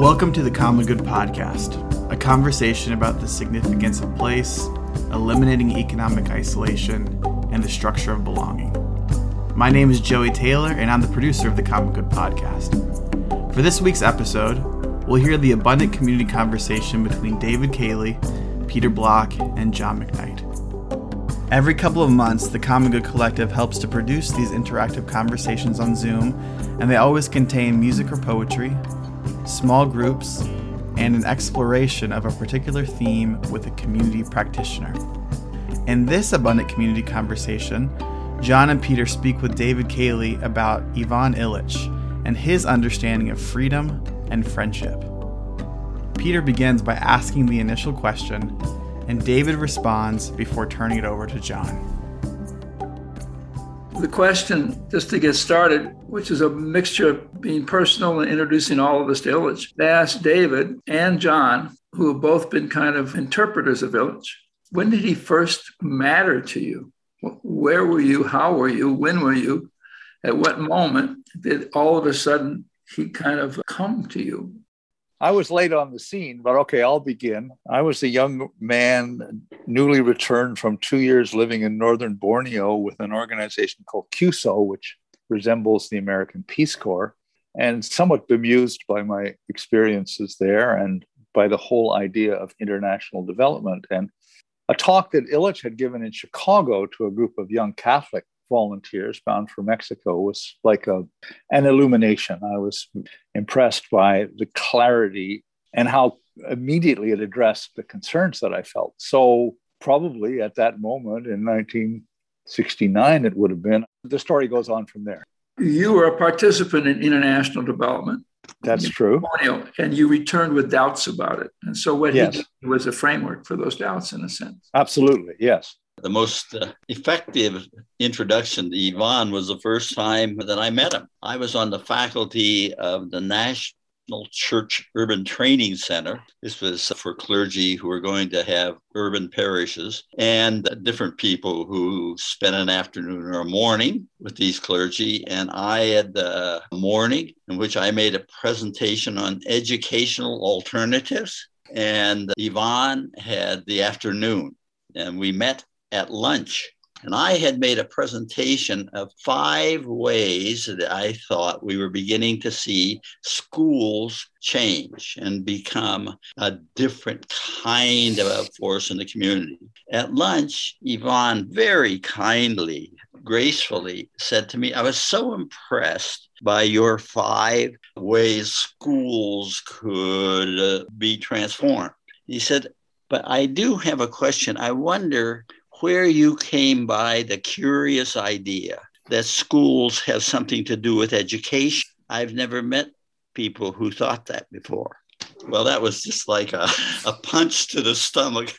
Welcome to the Common Good Podcast, a conversation about the significance of place, eliminating economic isolation, and the structure of belonging. My name is Joey Taylor, and I'm the producer of the Common Good Podcast. For this week's episode, we'll hear the abundant community conversation between David Cayley, Peter Block, and John McKnight. Every couple of months, the Common Good Collective helps to produce these interactive conversations on Zoom, and they always contain music or poetry, small groups, and an exploration of a particular theme with a community practitioner. In this abundant community conversation, John and Peter speak with David Cayley about Ivan Illich and his understanding of freedom and friendship. Peter begins by asking the initial question, and David responds before turning it over to John. The question, just to get started, which is a mixture of being personal and introducing all of us to Illich, they asked David and John, who have both been kind of interpreters of Illich, when did he first matter to you? Where were you? How were you? When were you? At what moment did all of a sudden he kind of come to you? I was late on the scene, but okay, I'll begin. I was a young man, newly returned from two years living in northern Borneo with an organization called CUSO, which resembles the American Peace Corps, and somewhat bemused by my experiences there and by the whole idea of international development. And a talk that Illich had given in Chicago to a group of young Catholic volunteers bound for Mexico was like a, an illumination. I was impressed by the clarity and how immediately it addressed the concerns that I felt. So, probably at that moment in 1969, it would have been. The story goes on from there. You were a participant in international development. That's true. And you returned with doubts about it. And so, what yes. he did was a framework for those doubts, in a sense. Absolutely. Yes the most uh, effective introduction to Ivan was the first time that I met him. I was on the faculty of the National Church Urban Training Center. This was for clergy who were going to have urban parishes and different people who spent an afternoon or a morning with these clergy. And I had the morning in which I made a presentation on educational alternatives. And Ivan had the afternoon. And we met at lunch. And I had made a presentation of five ways that I thought we were beginning to see schools change and become a different kind of a force in the community. At lunch, Ivan very kindly, gracefully said to me, I was so impressed by your five ways schools could uh, be transformed. He said, but I do have a question. I wonder where you came by the curious idea that schools have something to do with education. I've never met people who thought that before. Well, that was just like a, a punch to the stomach.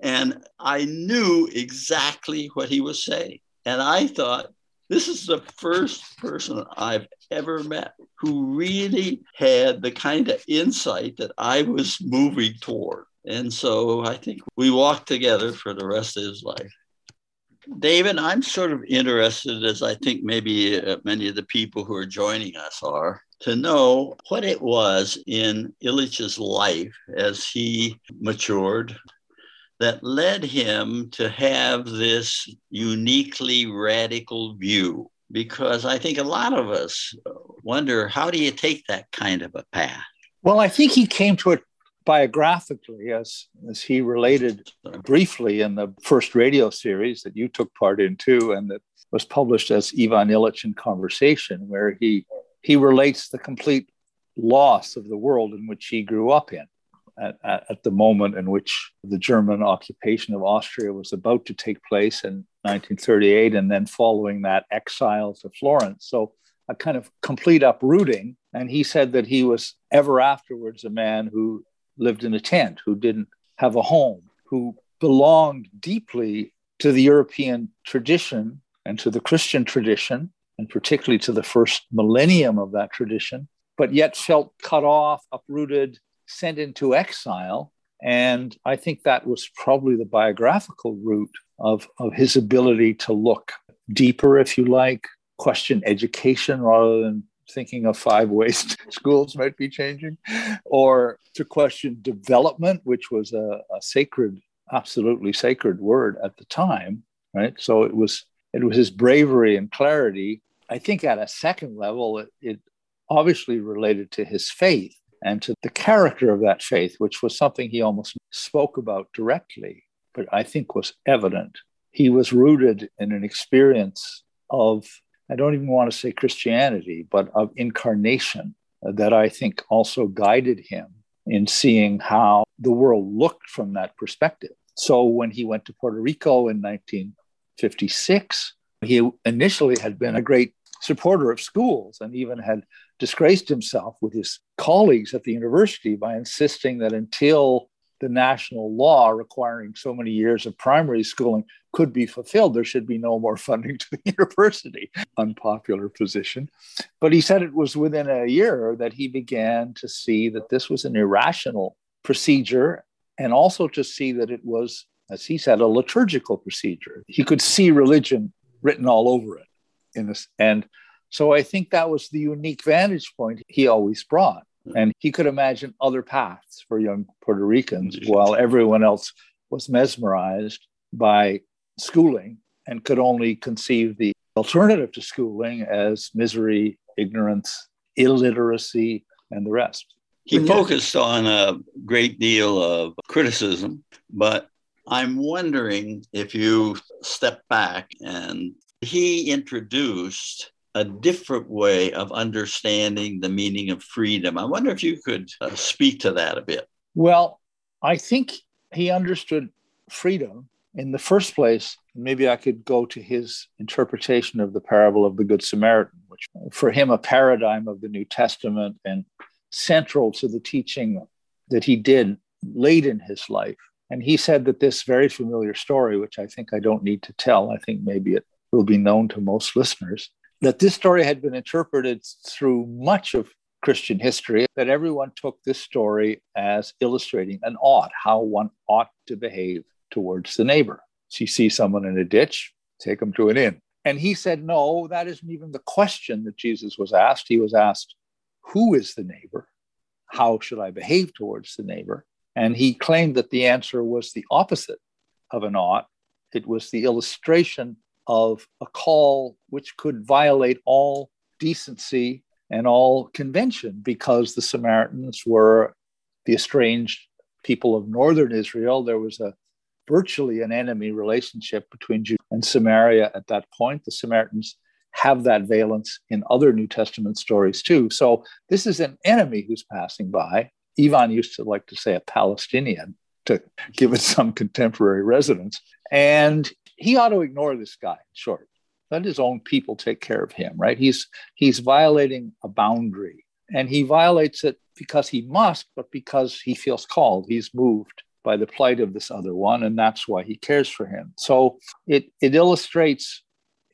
And I knew exactly what he was saying. And I thought, this is the first person I've ever met who really had the kind of insight that I was moving toward. And so I think we walked together for the rest of his life. David, I'm sort of interested, as I think maybe uh, many of the people who are joining us are, to know what it was in Illich's life as he matured that led him to have this uniquely radical view. Because I think a lot of us wonder how do you take that kind of a path? Well, I think he came to it biographically, as, as he related briefly in the first radio series that you took part in too, and that was published as Ivan Illich in Conversation, where he, he relates the complete loss of the world in which he grew up in. At, at, at, the moment in which the German occupation of Austria was about to take place in 1938, and then following that, exile to Florence. So, a kind of complete uprooting. And he said that he was ever afterwards a man who lived in a tent, who didn't have a home, who belonged deeply to the European tradition and to the Christian tradition, and particularly to the first millennium of that tradition, but yet felt cut off, uprooted, sent into exile. And I think that was probably the biographical root of, of his ability to look deeper, if you like, question education rather than thinking of five ways schools might be changing, or to question development, which was a, a sacred, absolutely sacred word at the time, right? So it was it was his bravery and clarity. I think at a second level, it, it obviously related to his faith and to the character of that faith, which was something he almost spoke about directly, but I think was evident. He was rooted in an experience of, I don't even want to say Christianity, but of incarnation uh, that I think also guided him in seeing how the world looked from that perspective. So when he went to Puerto Rico in 1956, he initially had been a great supporter of schools and even had disgraced himself with his colleagues at the university by insisting that until the national law requiring so many years of primary schooling could be fulfilled, there should be no more funding to the university. Unpopular position. But he said it was within a year that he began to see that this was an irrational procedure and also to see that it was, as he said, a liturgical procedure. He could see religion written all over it. In this, and so I think that was the unique vantage point he always brought. Mm-hmm. And he could imagine other paths for young Puerto Ricans while everyone else was mesmerized by schooling and could only conceive the alternative to schooling as misery, ignorance, illiteracy, and the rest. He focused on a great deal of criticism, but I'm wondering if you step back and he introduced a different way of understanding the meaning of freedom. I wonder if you could uh, speak to that a bit. Well, I think he understood freedom in the first place. Maybe I could go to his interpretation of the parable of the Good Samaritan, which for him, a paradigm of the New Testament and central to the teaching that he did late in his life. And he said that this very familiar story, which I think I don't need to tell, I think maybe it will be known to most listeners, that this story had been interpreted through much of Christian history, that everyone took this story as illustrating an ought, how one ought to behave towards the neighbor. So you see someone in a ditch, take them to an inn. And he said, no, that isn't even the question that Jesus was asked. He was asked, who is the neighbor? How should I behave towards the neighbor? And he claimed that the answer was the opposite of an ought. It was the illustration of a call which could violate all decency and all convention because the Samaritans were the estranged people of northern Israel. There was a virtually an enemy relationship between Judah and Samaria at that point. The Samaritans have that valence in other New Testament stories too. So this is an enemy who's passing by. Ivan used to like to say a Palestinian to give it some contemporary resonance. And he ought to ignore this guy, short. Let his own people take care of him, right? He's he's violating a boundary. And he violates it because he must, but because he feels called. He's moved by the plight of this other one, and that's why he cares for him. So it it illustrates,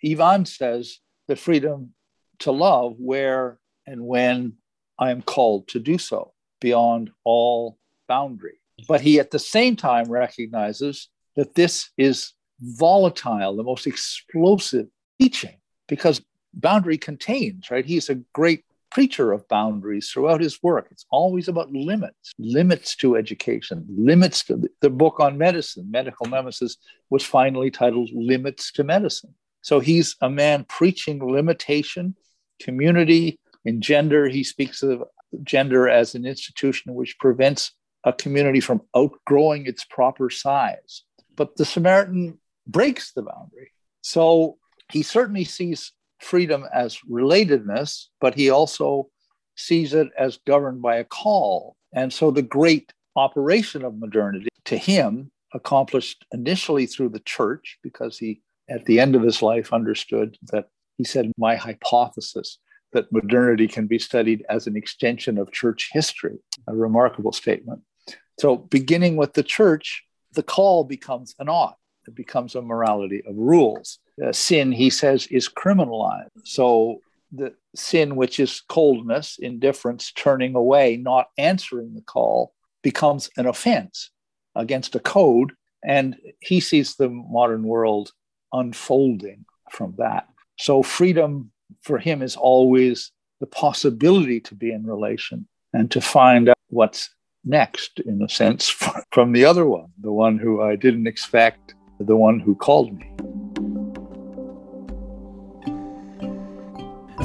Ivan says, the freedom to love where and when I am called to do so beyond all boundary. But he at the same time recognizes that this is volatile, the most explosive teaching because boundary contains, right? He's a great preacher of boundaries throughout his work. It's always about limits, limits to education, limits to the, book on medicine, Medical Nemesis, was finally titled Limits to Medicine. So he's a man preaching limitation, community, and gender. He speaks of gender as an institution which prevents a community from outgrowing its proper size. But the Samaritan breaks the boundary. So he certainly sees freedom as relatedness, but he also sees it as governed by a call. And so the great operation of modernity to him, accomplished initially through the church, because he, at the end of his life, understood that he said, My hypothesis that modernity can be studied as an extension of church history, a remarkable statement. So, beginning with the church, the call becomes an ought. It becomes a morality of rules. Uh, sin, he says, is criminalized. So the sin, which is coldness, indifference, turning away, not answering the call, becomes an offense against a code. And he sees the modern world unfolding from that. So freedom for him is always the possibility to be in relation and to find out what's next, in a sense, from the other one, the one who I didn't expect, the one who called me.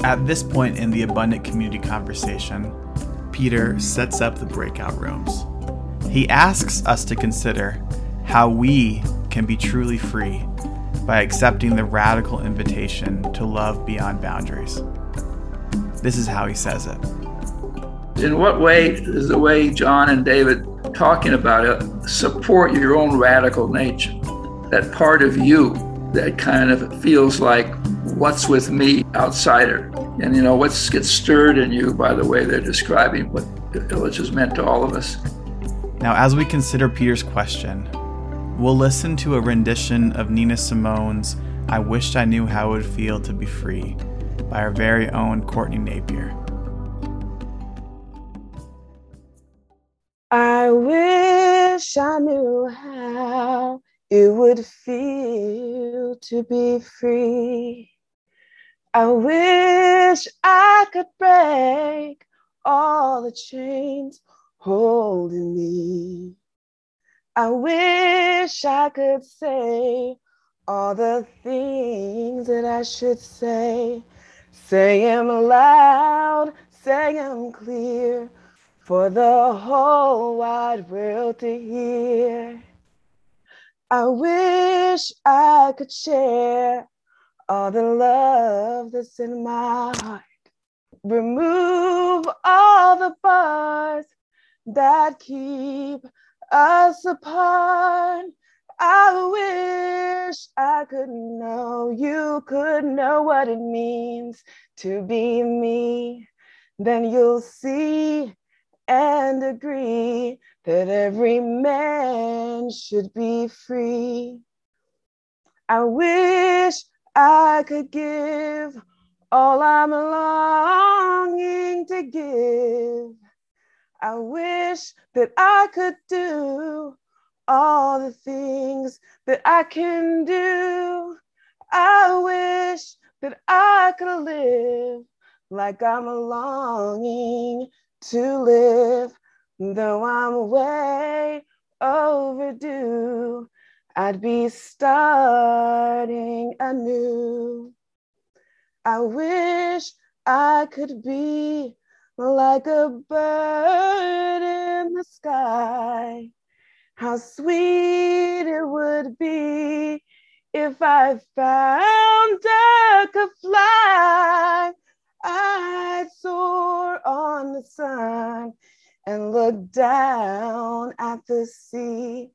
At this point in the abundant community conversation, Peter sets up the breakout rooms. He asks us to consider how we can be truly free by accepting the radical invitation to love beyond boundaries. This is how he says it. In what way is the way John and David talking about it support your own radical nature? That part of you that kind of feels like what's with me outsider. And you know, what's gets stirred in you by the way they're describing what the village has meant to all of us. Now, as we consider Peter's question, we'll listen to a rendition of Nina Simone's I Wished I Knew How It Would Feel to Be Free by our very own Courtney Napier. I wish I knew how it would feel to be free. I wish I could break all the chains holding me. I wish I could say all the things that I should say. Say them loud, say them clear for the whole wide world to hear. I wish I could share all the love that's in my heart. Remove all the bars that keep us apart. I wish I could know you could know what it means to be me. Then you'll see and agree that every man should be free. I wish I could give all I'm longing to give. I wish that I could do all the things that I can do. I wish that I could live like I'm longing to live, though I'm way overdue. I'd be starting anew. I wish I could be like a bird in the sky. How sweet it would be if I found I could fly. I'd soar on the sun and look down at the sea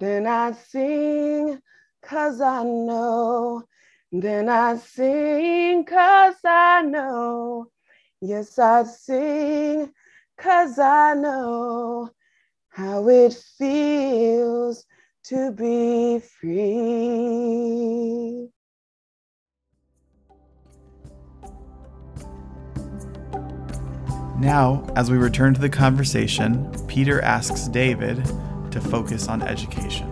then I sing cause I know. Then I sing cause I know. Yes, I sing cause I know how it feels to be free. Now, as we return to the conversation, Peter asks David to focus on education.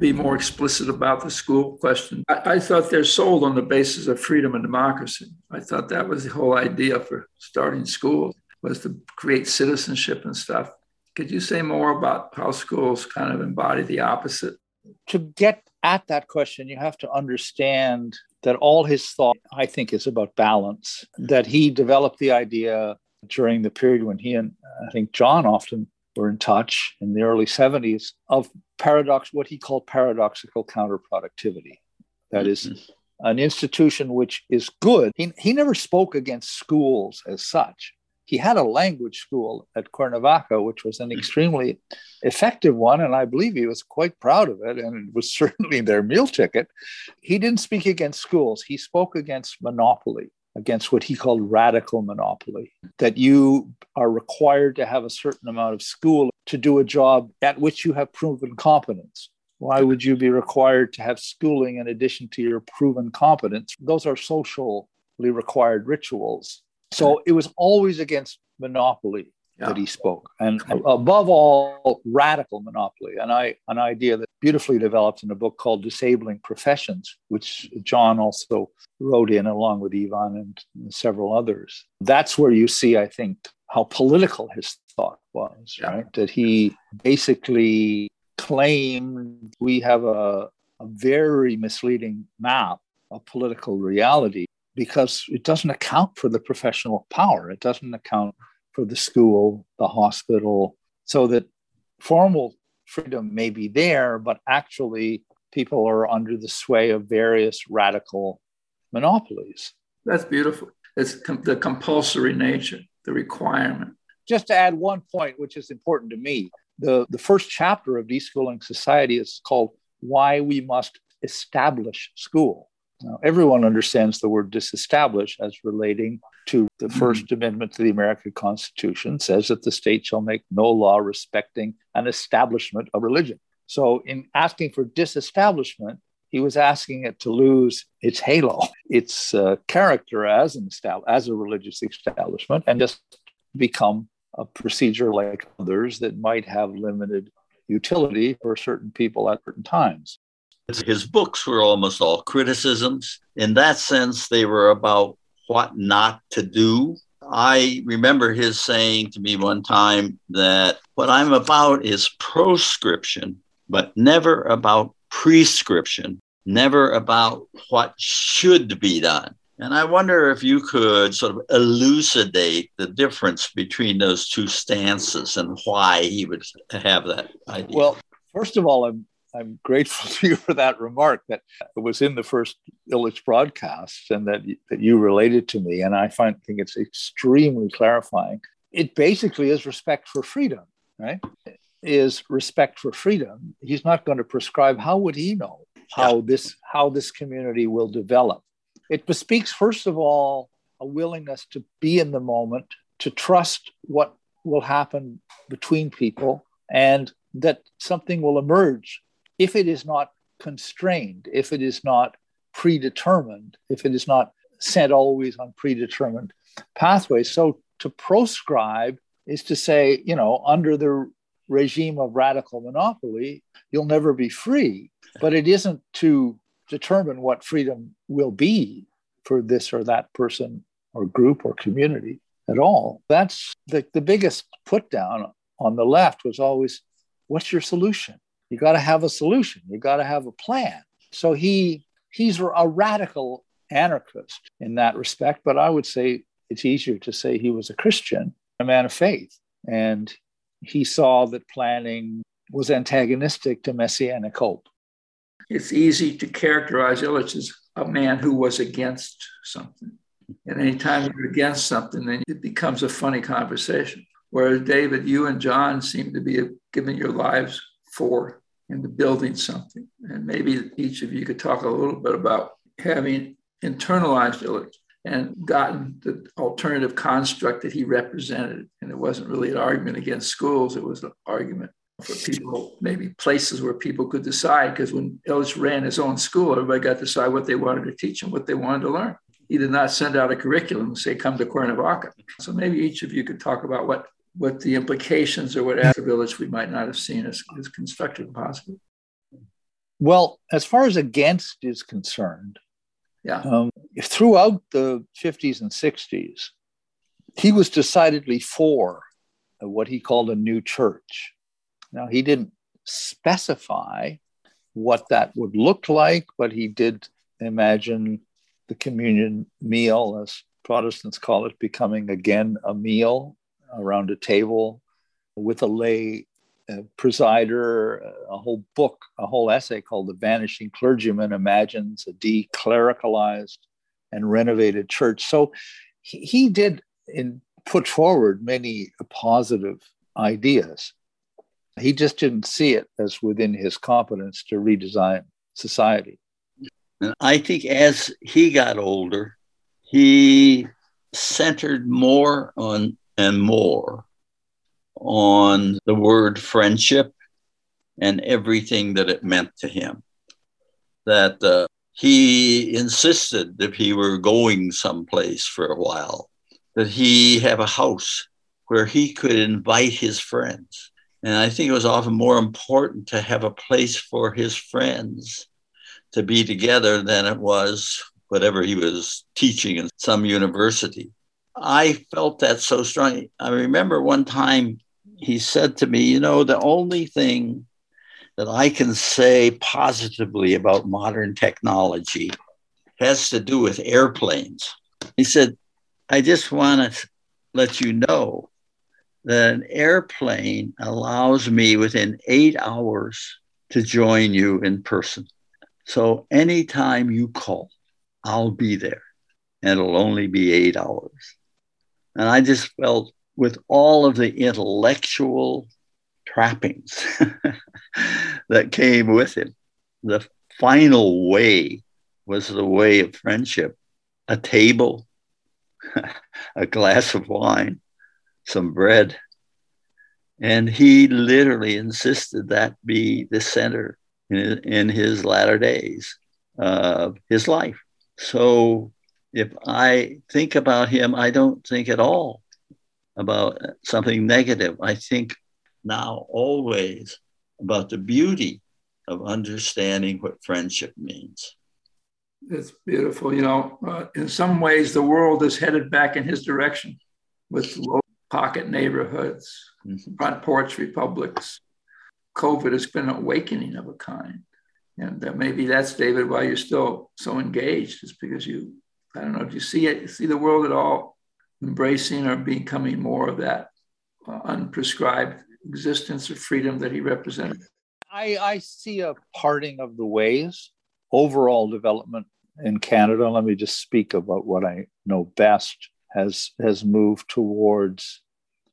Be more explicit about the school question. I, I, thought they're sold on the basis of freedom and democracy. I thought that was the whole idea for starting schools was to create citizenship and stuff. Could you say more about how schools kind of embody the opposite? To get at that question, you have to understand that all his thought, I think, is about balance. That he developed the idea during the period when he and I think John often were in touch in the early 70s of paradox, what he called paradoxical counterproductivity. That is mm-hmm. an institution which is good. He, he never spoke against schools as such. He had a language school at Cuernavaca, which was an mm-hmm. extremely effective one. And I believe he was quite proud of it. And it was certainly their meal ticket. He didn't speak against schools, he spoke against monopoly against what he called radical monopoly, that you are required to have a certain amount of school to do a job at which you have proven competence. Why would you be required to have schooling in addition to your proven competence? Those are socially required rituals. So it was always against monopoly. yeah. that he spoke. And above all, radical monopoly, And I, an idea that beautifully developed in a book called Disabling Professions, which John also wrote in along with Ivan and several others. That's where you see, I think, how political his thought was, yeah. right? That he basically claimed we have a, a very misleading map of political reality because it doesn't account for the professional power. It doesn't account for the school, the hospital, so that formal freedom may be there, but actually people are under the sway of various radical monopolies. That's beautiful. It's com- the compulsory nature, the requirement. Just to add one point, which is important to me, the, the first chapter of Deschooling Society is called Why We Must Disestablish School. Now, everyone understands the word disestablish as relating to the hmm. First mm-hmm. Amendment to the American Constitution, says that the state shall make no law respecting an establishment of religion. So, in asking for disestablishment, he was asking it to lose its halo, its uh, character as an estab- as a religious establishment, and just become a procedure like others that might have limited utility for certain people at certain times. His books were almost all criticisms. In that sense, they were about what not to do. I remember his saying to me one time that what I'm about is proscription, but never about prescription, never about what should be done. And I wonder if you could sort of elucidate the difference between those two stances and why he would have that idea. Well, first of all, I'm I'm grateful to you for that remark that it was in the first Illich broadcast and that, that you related to me. And I find think it's extremely clarifying. It basically is respect for freedom, right? Is respect for freedom. He's not going to prescribe. How would he know how yeah. this how this community will develop? It bespeaks, first of all, a willingness to be in the moment, to trust what will happen between people, and that something will emerge if it is not constrained, if it is not predetermined, if it is not sent always on predetermined pathways. So to proscribe is to say, you know, under the regime of radical monopoly, you'll never be free. But it isn't to determine what freedom will be for this or that person or group or community at all. That's the, the biggest put down on the left was always, what's your solution? You got to have a solution. You got to have a plan. So he he's a radical anarchist in that respect but i would say it's easier to say he was a christian a man of faith. And he saw that planning was antagonistic to messianic hope. It's easy to characterize illich as a man who was against something. And anytime you're against something then it becomes a funny conversation. Whereas david you and john seem to be giving your lives for into building something. And maybe each of you could talk a little bit about having internalized Illich and gotten the alternative construct that he represented. And it wasn't really an argument against schools, it was an argument for people, maybe places where people could decide. Because when Illich ran his own school, everybody got to decide what they wanted to teach and what they wanted to learn. He did not send out a curriculum and say, come to Cuernavaca. So maybe each of you could talk about what what the implications or what attributes we might not have seen as, as constructive positive. Well, as far as against is concerned, yeah. Um, throughout the 50s and 60s, he was decidedly for what he called a new church. Now, he didn't specify what that would look like, but he did imagine the communion meal, as Protestants call it, becoming again a meal around a table with a lay uh, presider, a whole book, a whole essay called The Vanishing Clergyman Imagines a Declericalized and Renovated Church. So he, he did in, put forward many positive ideas. He just didn't see it as within his competence to redesign society. And I think as he got older, he centered more on and more on the word friendship and everything that it meant to him. That uh, he insisted if he were going someplace for a while, that he have a house where he could invite his friends. And I think it was often more important to have a place for his friends to be together than it was whatever he was teaching in some university. I felt that so strongly. I remember one time he said to me, You know, the only thing that I can say positively about modern technology has to do with airplanes. He said, I just want to let you know that an airplane allows me within eight hours to join you in person. So anytime you call, I'll be there. And it'll only be eight hours. And I just felt with all of the intellectual trappings that came with him, the final way was the way of friendship a table, a glass of wine, some bread. And he literally insisted that be the center in, in his latter days of his life. So if I think about him, I don't think at all about something negative. I think now always about the beauty of understanding what friendship means. It's beautiful. You know, uh, in some ways, the world is headed back in his direction with low pocket neighborhoods, mm-hmm. front porch republics. COVID has been an awakening of a kind. And uh, maybe that's, David, why you're still so engaged, is because you, I don't know, do you see it, see the world at all embracing or becoming more of that uh, unprescribed existence of freedom that he represented? I, I see a parting of the ways overall development in Canada, let me just speak about what I know best, has, has moved towards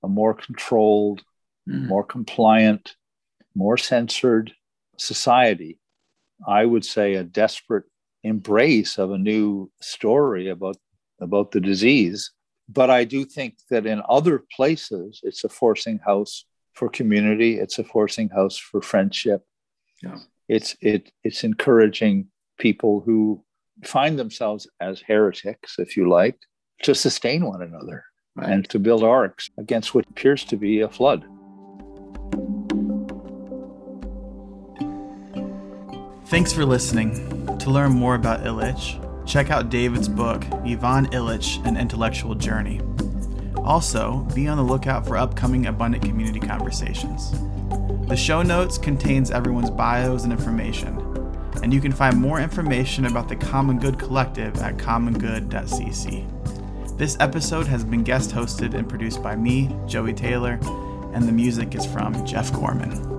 a more controlled, mm. more compliant, more censored society. I would say a desperate embrace of a new story about, about the disease. But I do think that in other places, it's a forcing house for community, it's a forcing house for friendship. Yeah it's it it's encouraging people who find themselves as heretics, if you like, to sustain one another right. and to build arks against what appears to be a flood. Thanks for listening. To learn more about Illich, check out David's book, Ivan Illich An Intellectual Journey. Also, be on the lookout for upcoming Abundant Community Conversations. The show notes contains everyone's bios and information, and you can find more information about the Common Good Collective at commongood.cc. This episode has been guest hosted and produced by me, Joey Taylor, and the music is from Jeff Gorman.